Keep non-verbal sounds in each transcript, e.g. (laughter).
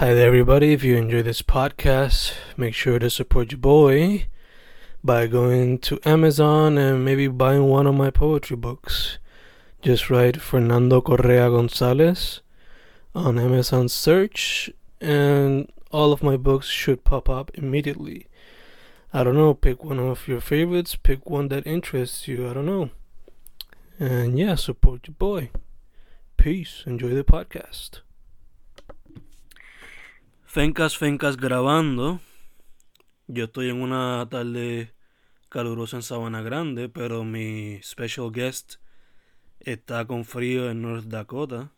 Hi there, everybody. If you enjoy this podcast, make sure to support your boy by going to Amazon and maybe buying one of my poetry books. Just write Fernando Correa Gonzalez on Amazon search, and all of my books should pop up immediately. I don't know, pick one of your favorites, pick one that interests you. I don't know. And yeah, support your boy. Peace. Enjoy the podcast. Fencas, Fencas grabando. Yo estoy en una tarde calurosa en Sabana Grande, pero mi special guest está con frío en North Dakota.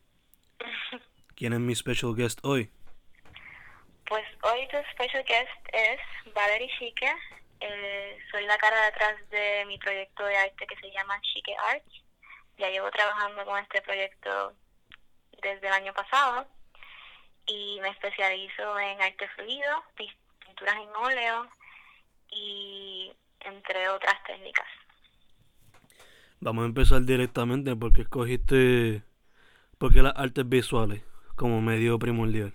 ¿Quién es mi special guest hoy? Pues hoy tu special guest es Valerie Chique. Eh, soy la cara detrás de mi proyecto de arte que se llama Chique Arts. Ya llevo trabajando con este proyecto desde el año pasado y me especializo en arte fluido, pinturas en óleo y entre otras técnicas. Vamos a empezar directamente porque escogiste porque las artes visuales como medio primordial.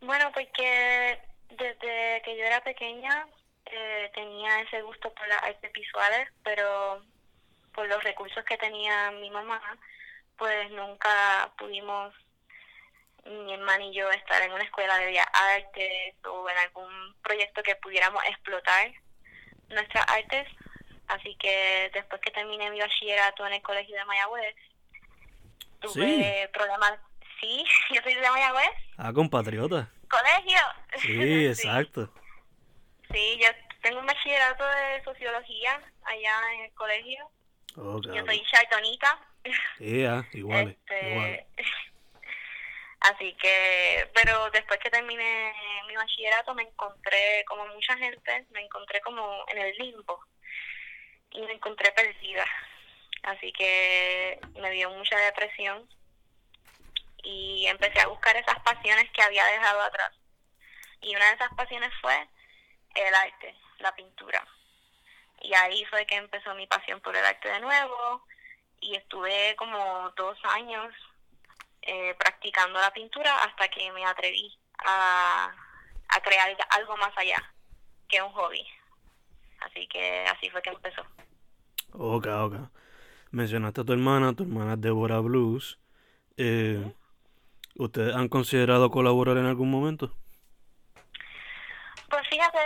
Bueno, porque desde que yo era pequeña eh, tenía ese gusto por las artes visuales, pero por los recursos que tenía mi mamá, pues nunca pudimos mi hermana y yo estar en una escuela de bellas artes o en algún proyecto que pudiéramos explotar nuestras artes. Así que después que terminé mi bachillerato en el colegio de Mayagüez, tuve problemas. Sí, (laughs) yo soy de Mayagüez. Ah, compatriota. ¿Colegio? (laughs) Sí, exacto. sí. yo tengo un bachillerato de sociología allá en el colegio. yo soy chartonita. Sí, ah, igual, (laughs) este, igual. Así que, pero después que terminé mi bachillerato me encontré, como mucha gente, me encontré como en el limbo y me encontré perdida. Así que me dio mucha depresión y empecé a buscar esas pasiones que había dejado atrás. Y una de esas pasiones fue el arte, la pintura. Y ahí fue que empezó mi pasión por el arte de nuevo y estuve como dos años eh, practicando la pintura hasta que me atreví a, a crear algo más allá que un hobby. Así que así fue que empezó. Ok, ok. Mencionaste a tu hermana, tu hermana es Deborah Blues. Eh, ¿Ustedes han considerado colaborar en algún momento? Pues fíjate,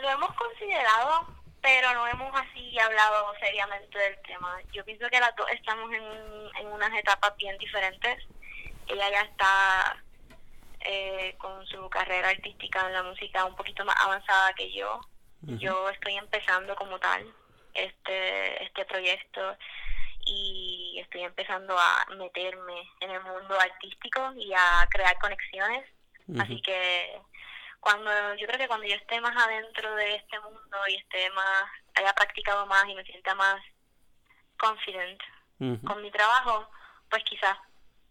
lo hemos considerado, pero no hemos así hablado seriamente del tema. Yo pienso que las dos estamos en, en unas etapas bien diferentes. Ella ya está eh, con su carrera artística en la música un poquito más avanzada que yo. Yo estoy empezando como tal este este proyecto y estoy empezando a meterme en el mundo artístico y a crear conexiones. Así que cuando yo creo que cuando yo esté más adentro de este mundo y esté más haya practicado más y me sienta más confident con mi trabajo pues quizás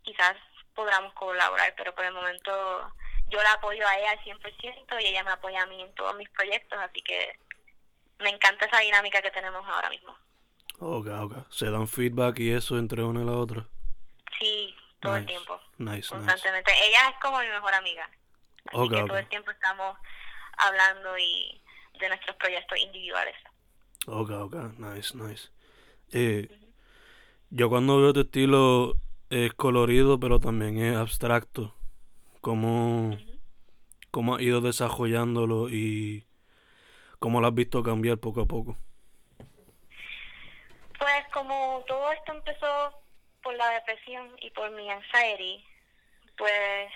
quizás podamos colaborar pero por el momento yo la apoyo a ella al 100% y ella me apoya a mí en todos mis proyectos así que me encanta esa dinámica que tenemos ahora mismo. Ok ok. Se dan feedback y eso entre una y la otra. Sí todo el tiempo nice, constantemente. Ella es como mi mejor amiga Así que todo el tiempo estamos hablando y de nuestros proyectos individuales. Ok, ok, nice, nice. Eh, yo cuando veo tu estilo es colorido, pero también es abstracto. ¿Cómo, cómo has ido desarrollándolo y cómo lo has visto cambiar poco a poco? Pues como todo esto empezó por la depresión y por mi anxiety, pues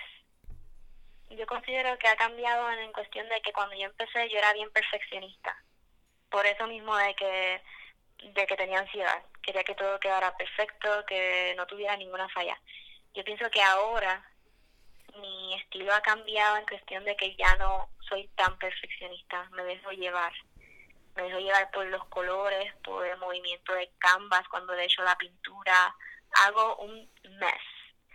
yo considero que ha cambiado en cuestión de que cuando yo empecé yo era bien perfeccionista. Por eso mismo de que de que tenía ansiedad, quería que todo quedara perfecto, que no tuviera ninguna falla. Yo pienso que ahora mi estilo ha cambiado en cuestión de que ya no soy tan perfeccionista, me dejo llevar. Me dejo llevar por los colores, por el movimiento de canvas cuando le echo la pintura, hago un mess.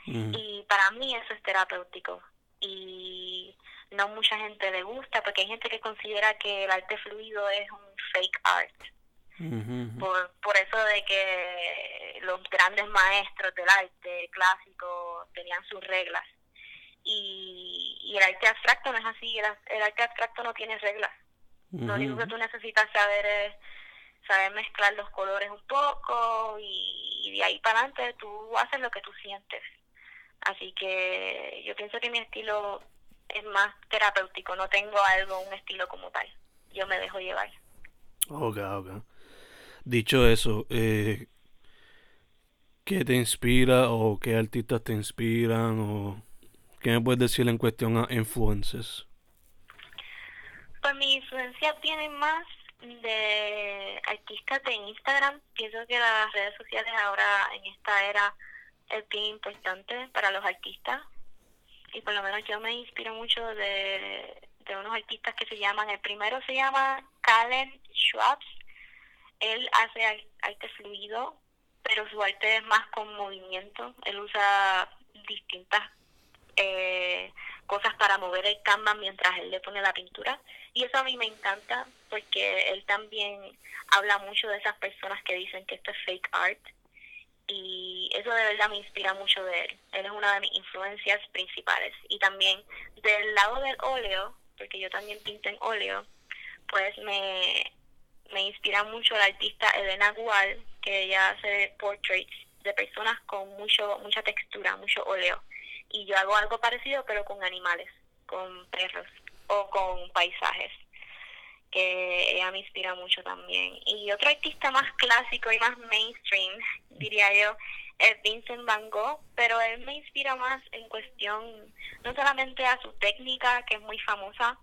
Y para mí eso es terapéutico y no mucha gente le gusta porque hay gente que considera que el arte fluido es un fake art. Por, por eso de que los grandes maestros del arte clásico tenían sus reglas y, y el arte abstracto no es así, el, el arte abstracto no tiene reglas. Lo único que tú necesitas saber es saber mezclar los colores un poco y, y de ahí para adelante tú haces lo que tú sientes. Así que yo pienso que mi estilo es más terapéutico, no tengo algo, un estilo como tal. Yo me dejo llevar. Ok, ok. Dicho eso, eh, ¿qué te inspira o qué artistas te inspiran o qué me puedes decir en cuestión a influences? Pues mi influencia viene más de artistas de Instagram. Pienso que las redes sociales ahora en esta era es bien importante para los artistas. Y por lo menos yo me inspiro mucho de, de unos artistas que se llaman, el primero se llama Calen Schwabs, él hace arte fluido, pero su arte es más con movimiento, él usa distintas eh, cosas para mover el canvas mientras él le pone la pintura. Y eso a mí me encanta porque él también habla mucho de esas personas que dicen que esto es fake art y eso de verdad me inspira mucho de él. Él es una de mis influencias principales. Y también del lado del óleo, porque yo también pinto en óleo, pues me, me inspira mucho la artista Elena Gual, que ella hace portraits de personas con mucho mucha textura, mucho óleo. Y yo hago algo parecido, pero con animales, con perros o con paisajes que ella me inspira mucho también. Y otro artista más clásico y más mainstream, diría yo, es Vincent Van Gogh, pero él me inspira más en cuestión no solamente a su técnica, que es muy famosa,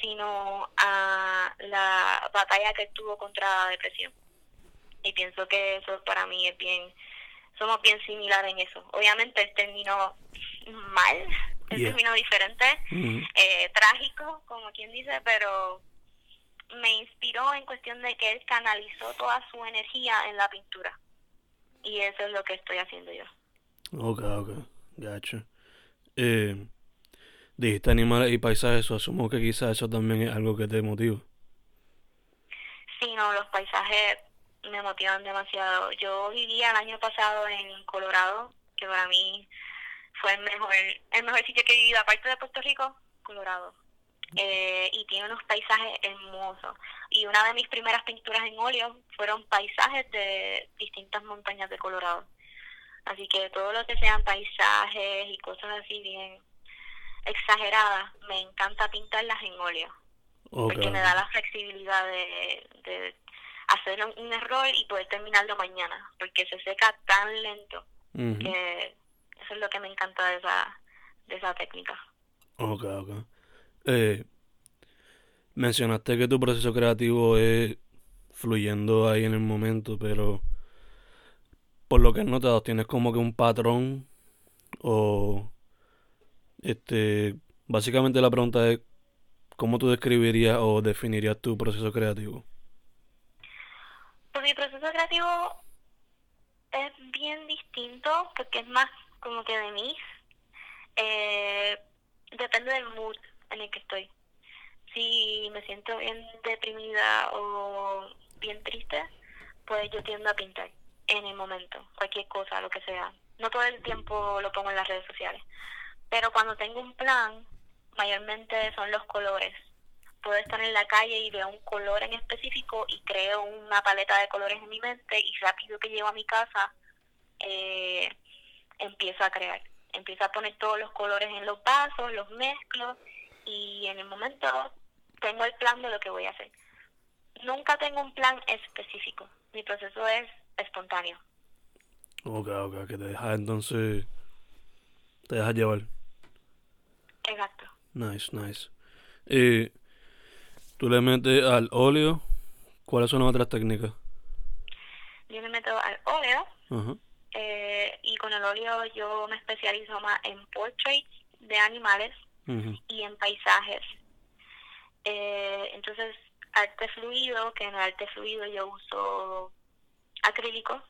sino a la batalla que tuvo contra la depresión. Y pienso que eso para mí es bien, somos bien similares en eso. Obviamente él terminó mal, él terminó diferente, mm-hmm. eh, trágico, como quien dice, pero me inspiró en cuestión de que él canalizó toda su energía en la pintura. Y eso es lo que estoy haciendo yo. Ok, ok, gacho. Eh, dijiste animales y paisajes, asumo que quizás eso también es algo que te motiva. Sí, no, los paisajes me motivan demasiado. Yo vivía el año pasado en Colorado, que para mí fue el mejor, el mejor sitio que he vivido, aparte de Puerto Rico, Colorado eh, y tiene unos paisajes hermosos. Y una de mis primeras pinturas en óleo fueron paisajes de distintas montañas de Colorado. Así que todo lo que sean paisajes y cosas así bien exageradas, me encanta pintarlas en óleo. Porque me da la flexibilidad de, de hacer un, error y poder terminarlo mañana. Porque se seca tan lento que eso es lo que me encanta de esa, de esa técnica. Ok, ok. Eh, mencionaste que tu proceso creativo es fluyendo ahí en el momento, pero por lo que has notado, tienes como que un patrón o este básicamente la pregunta es ¿cómo tú describirías o definirías tu proceso creativo? Pues mi proceso creativo es bien distinto porque es más como que de mí. Eh, depende del mood en el que estoy. Si me siento bien deprimida o bien triste, pues yo tiendo a pintar en el momento, cualquier cosa, lo que sea. No todo el tiempo lo pongo en las redes sociales. Pero cuando tengo un plan, mayormente son los colores. Puedo estar en la calle y veo un color en específico y creo una paleta de colores en mi mente y rápido que llego a mi casa, eh, empiezo a crear. Empiezo a poner todos los colores en los vasos, los mezclo y en el momento tengo el plan de lo que voy a hacer. Nunca tengo un plan específico. Mi proceso es espontáneo. Ok, ok, que te deja entonces. Te dejas llevar. Exacto. Nice, nice. Y tú le metes al óleo. ¿Cuáles son las otras técnicas? Yo le meto al óleo. eh, y con el óleo yo me especializo más en portraits de animales y en paisajes. Eh, entonces, arte fluido, que en el arte fluido yo uso acrílico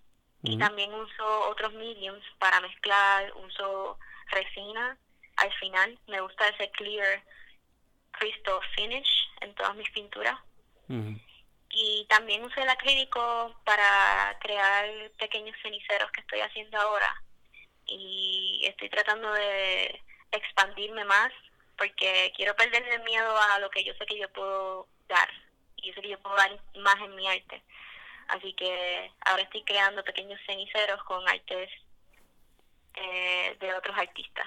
y también uso otros mediums para mezclar, uso resina al final, me gusta ese clear crystal finish en todas mis pinturas. Y también uso el acrílico para crear pequeños ceniceros que estoy haciendo ahora. Y estoy tratando de expandirme más porque quiero perderle el miedo a lo que yo sé que yo puedo dar y yo sé que yo puedo dar más en mi arte. Así que ahora estoy creando pequeños ceniceros con artes eh, de otros artistas.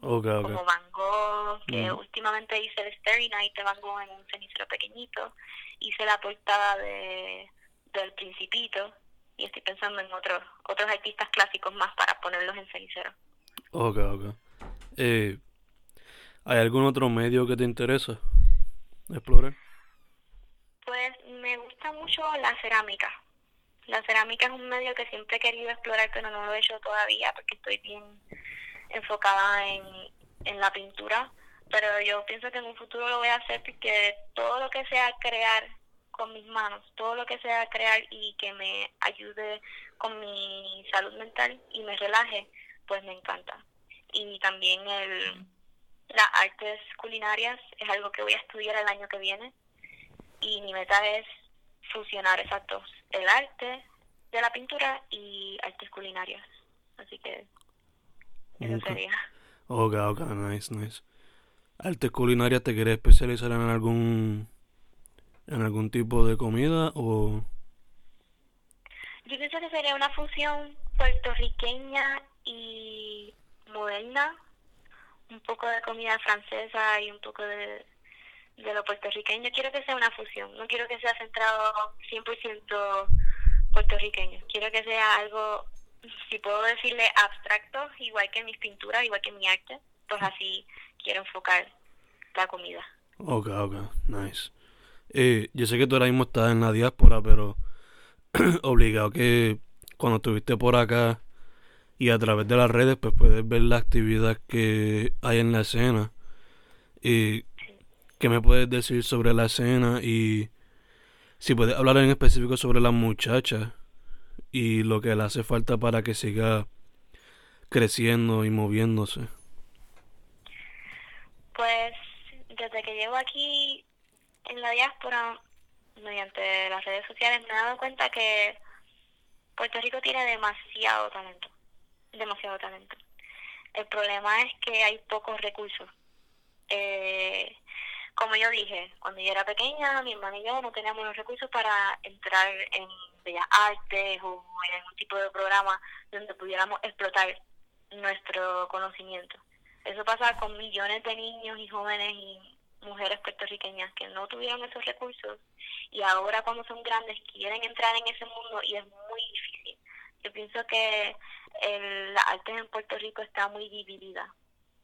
Como Van Gogh, que últimamente hice el Starry Night de Van Gogh en un cenicero pequeñito. Hice la portada de del Principito y estoy pensando en otros otros artistas clásicos más para ponerlos en cenicero. Ok, ok. Eh, ¿Hay algún otro medio que te interesa explorar? Pues me gusta mucho la cerámica. La cerámica es un medio que siempre he querido explorar, pero no lo he hecho todavía porque estoy bien enfocada en, en la pintura. Pero yo pienso que en un futuro lo voy a hacer porque todo lo que sea crear con mis manos, todo lo que sea crear y que me ayude con mi salud mental y me relaje, pues me encanta. Y también el, las artes culinarias es algo que voy a estudiar el año que viene y mi meta es fusionar exactos el arte de la pintura y artes culinarias. Así que eso sería. Ok, ok, nice, nice. ¿Artes culinarias te quieres especializar en algún en algún tipo de comida o...? Yo pienso que sería una fusión puertorriqueña y moderna, un poco de comida francesa y un poco de, de lo puertorriqueño. Quiero que sea una fusión, no quiero que sea centrado 100% puertorriqueño. Quiero que sea algo, si puedo decirle, abstracto, igual que mis pinturas, igual que mi arte, pues así quiero enfocar la comida. Ok, ok, nice. Eh, yo sé que tú ahora mismo estás en la diáspora, pero (clears throat) obligado que cuando estuviste por acá y a través de las redes, pues puedes ver la actividad que hay en la escena. Y qué me puedes decir sobre la escena y si puedes hablar en específico sobre la muchacha y lo que le hace falta para que siga creciendo y moviéndose. Pues desde que llevo aquí en la diáspora, mediante las redes sociales, me he dado cuenta que Puerto Rico tiene demasiado talento, demasiado talento. El problema es que hay pocos recursos. Eh, como yo dije, cuando yo era pequeña, mi hermana y yo no teníamos los recursos para entrar en bellas artes o en algún tipo de programa donde pudiéramos explotar nuestro conocimiento. Eso pasa con millones de niños y jóvenes y mujeres puertorriqueñas que no tuvieron esos recursos y ahora cuando son grandes quieren entrar en ese mundo y es muy difícil. Yo pienso que el, la arte en Puerto Rico está muy dividida.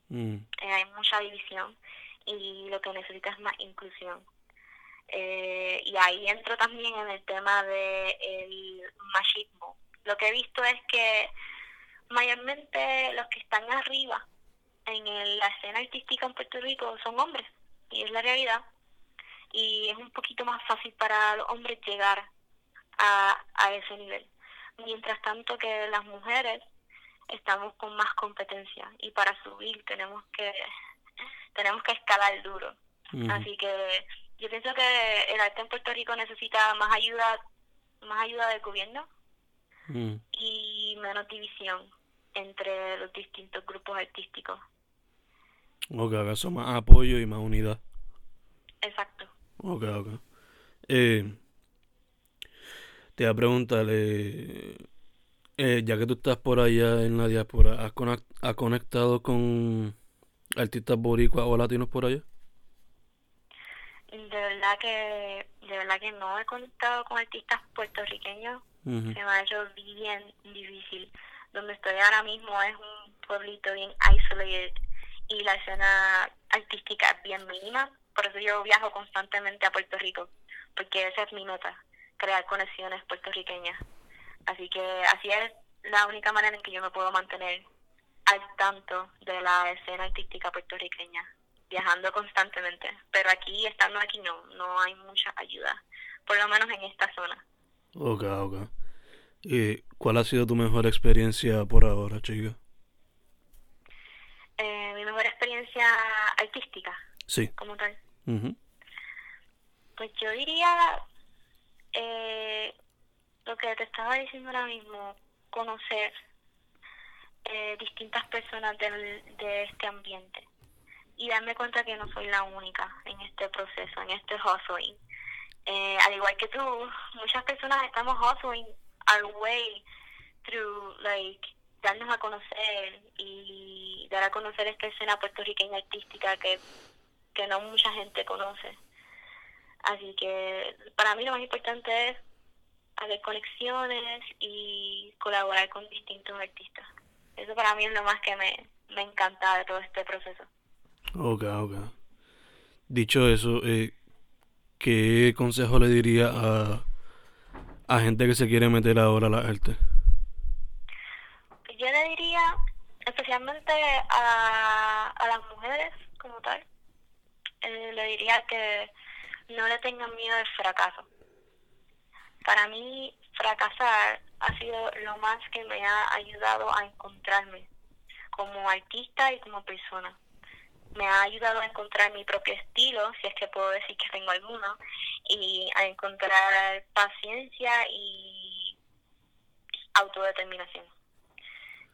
Mm. Eh, hay mucha división y lo que necesita es más inclusión. Eh, y ahí entro también en el tema del el machismo. Lo que he visto es que mayormente los que están arriba en la escena artística en Puerto Rico son hombres y es la realidad. Y es un poquito más fácil para los hombres llegar a, a ese nivel. Mientras tanto que las mujeres estamos con más competencia y para subir tenemos que tenemos que escalar duro. Así que yo pienso que el arte en Puerto Rico necesita más ayuda más ayuda del gobierno y menos división entre los distintos grupos artísticos. Ok, acaso más apoyo y más unidad. Exacto. Ok, ok. Eh, te voy a preguntar, eh, ya que tú estás por allá en la diáspora, ¿has, has conectado con artistas boricuas o latinos por allá? De verdad que de verdad que no he conectado con artistas puertorriqueños. Se me ha hecho bien difícil. Donde estoy ahora mismo es un pueblito bien isolated y la escena artística es bien mínima. Por eso yo viajo constantemente a Puerto Rico, porque esa es mi meta, crear conexiones puertorriqueñas. Así que así es la única manera en que yo me puedo mantener al tanto de la escena artística puertorriqueña, viajando constantemente. Pero aquí, estando aquí, no, no hay mucha ayuda, por lo menos en esta zona. Ok, ok. ¿Y cuál ha sido tu mejor experiencia por ahora, chica? Eh, mi mejor experiencia artística. Sí. Como tal. Pues yo diría eh, lo que te estaba diciendo ahora mismo, conocer eh, distintas personas del, de este ambiente y darme cuenta que no soy la única en este proceso, en este hustling. Eh, al igual que tú, muchas personas estamos hustling our way through, like, darnos a conocer y dar a conocer esta escena puertorriqueña artística que, que no mucha gente conoce. Así que para mí lo más importante es hacer conexiones y colaborar con distintos artistas. Eso para mí es lo más que me, me encanta de todo este proceso. Ok, ok. Dicho eso, eh, ¿qué consejo le diría a, a gente que se quiere meter ahora a la arte? Yo le diría, especialmente a, a las mujeres como tal, eh, le diría que no le tengan miedo al fracaso. Para mí, fracasar ha sido lo más que me ha ayudado a encontrarme como artista y como persona. Me ha ayudado a encontrar mi propio estilo, si es que puedo decir que tengo alguno, y a encontrar paciencia y autodeterminación.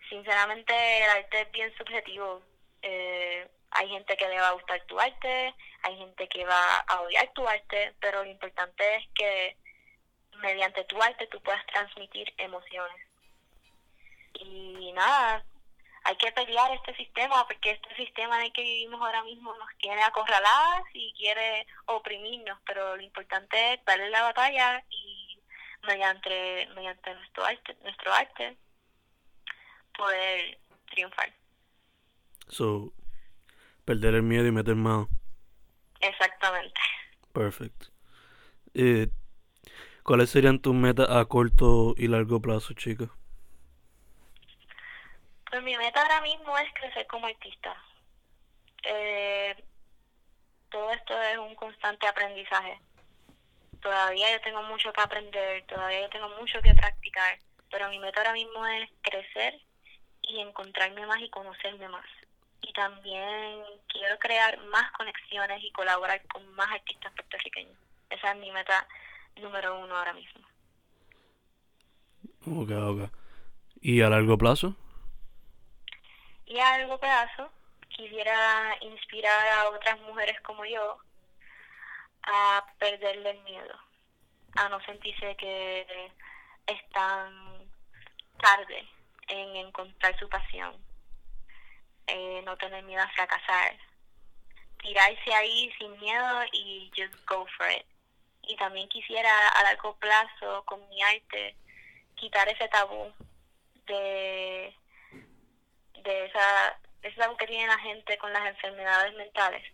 Sinceramente, el arte es bien subjetivo. Eh, hay gente que le va a gustar tu arte, hay gente que va a odiar tu arte, pero lo importante es que mediante tu arte tú puedas transmitir emociones. Y nada, hay que pelear este sistema porque este sistema en el que vivimos ahora mismo nos quiere acorraladas y quiere oprimirnos, pero lo importante es darle la batalla y mediante mediante nuestro arte, nuestro arte poder triunfar. So, perder el miedo y meter mano. Exactamente. Perfecto. Eh, ¿Cuáles serían tus metas a corto y largo plazo, chicas? Pues mi meta ahora mismo es crecer como artista. Eh, todo esto es un constante aprendizaje. Todavía yo tengo mucho que aprender, todavía yo tengo mucho que practicar, pero mi meta ahora mismo es crecer y encontrarme más y conocerme más. Y también quiero crear más conexiones y colaborar con más artistas puertorriqueños. Esa es mi meta número uno ahora mismo. Ok, ok. ¿Y a largo plazo? Y a largo plazo quisiera inspirar a otras mujeres como yo a perderle el miedo, a no sentirse que están tarde en encontrar su pasión, eh, no tener miedo a fracasar, tirarse ahí sin miedo y just go for it. Y también quisiera a largo plazo con mi arte quitar ese tabú de, de esa, ese tabú que tiene la gente con las enfermedades mentales.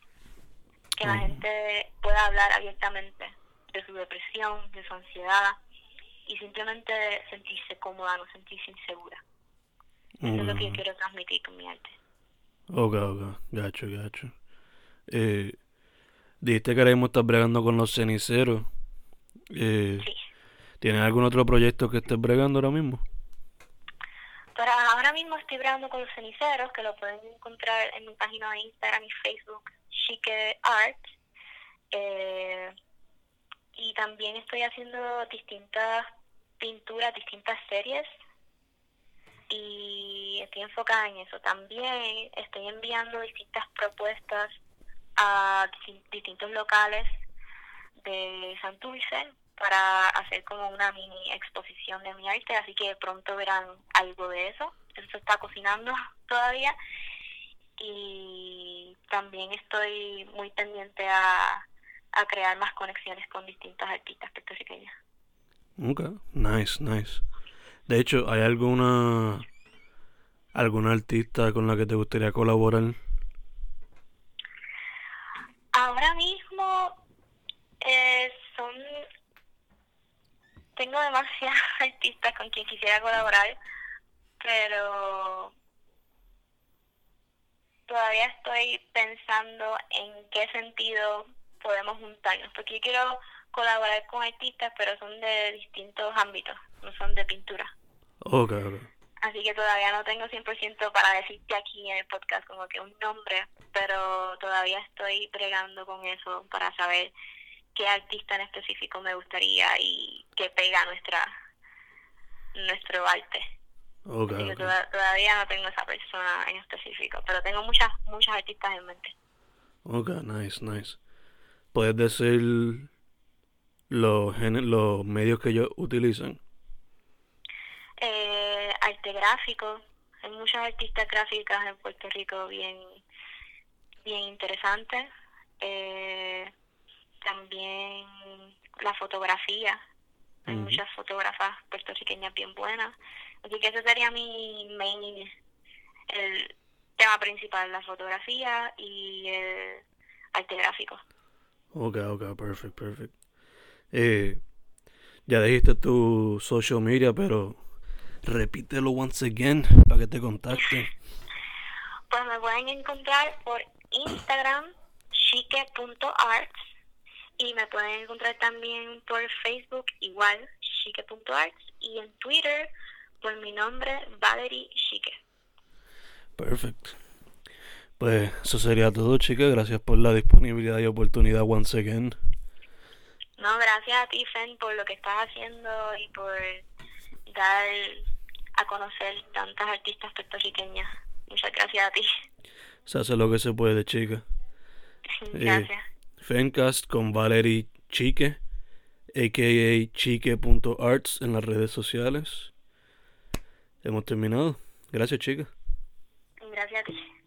Que la gente pueda hablar abiertamente de su depresión, de su ansiedad y simplemente sentirse cómoda, no sentirse insegura. Eso es lo que yo quiero transmitir con mi arte. Ok, ok, gacho, gacho. Eh, dijiste que ahora mismo estás bregando con los ceniceros. Eh, Sí. ¿Tienes algún otro proyecto que estés bregando ahora mismo? Pero ahora mismo estoy grabando con los ceniceros, que lo pueden encontrar en mi página de Instagram y Facebook, Chique Art. Eh, y también estoy haciendo distintas pinturas, distintas series. Y estoy enfocada en eso. También estoy enviando distintas propuestas a disti- distintos locales de Santurce para hacer como una mini exposición de mi arte, así que pronto verán algo de eso. Eso está cocinando (laughs) todavía. Y también estoy muy pendiente a, a crear más conexiones con distintos artistas puertorriqueños. Ok, nice, nice. De hecho, ¿hay alguna alguna artista con la que te gustaría colaborar? Ahora mismo eh, son tengo demasiados (laughs) artistas con quien quisiera colaborar, pero todavía estoy pensando en qué sentido podemos juntarnos, porque yo quiero colaborar con artistas, pero son de distintos ámbitos, no son de pintura. Ok, ok. Así que todavía no tengo 100% para decirte aquí en el podcast como que un nombre, pero todavía estoy bregando con eso para saber qué artista en específico me gustaría y qué pega nuestra nuestro arte. Ok, Así que todavía no tengo esa persona en específico, pero tengo muchas, muchas artistas en mente. Ok, nice, nice. ¿Puedes decir los, los medios que ellos utilizan? Eh, arte gráfico, hay muchas artistas gráficas en Puerto Rico bien, bien interesantes. Eh, también la fotografía, hay muchas fotógrafas puertorriqueñas bien buenas. Así que ese sería mi main, el tema principal, la fotografía y el arte gráfico. Ok, ok, perfect, perfect. Eh, ya dijiste tu social media, pero repítelo once again para que te contacten. Pues me pueden encontrar por Instagram, chique.arts, y me pueden encontrar también por Facebook, igual, chique.arts, y en Twitter, por mi nombre, Valerie Chique. Perfect. Pues eso sería todo, chicas. Gracias por la disponibilidad y oportunidad once again. No, gracias a ti, Fen, por lo que estás haciendo y por dar a conocer tantas artistas puertorriqueñas. Muchas gracias a ti. Se hace lo que se puede, chicas. Gracias. Fencast con Valerie Chique, a.k.a. chique.arts en las redes sociales. Hemos terminado. Gracias, chicas. Gracias a ti.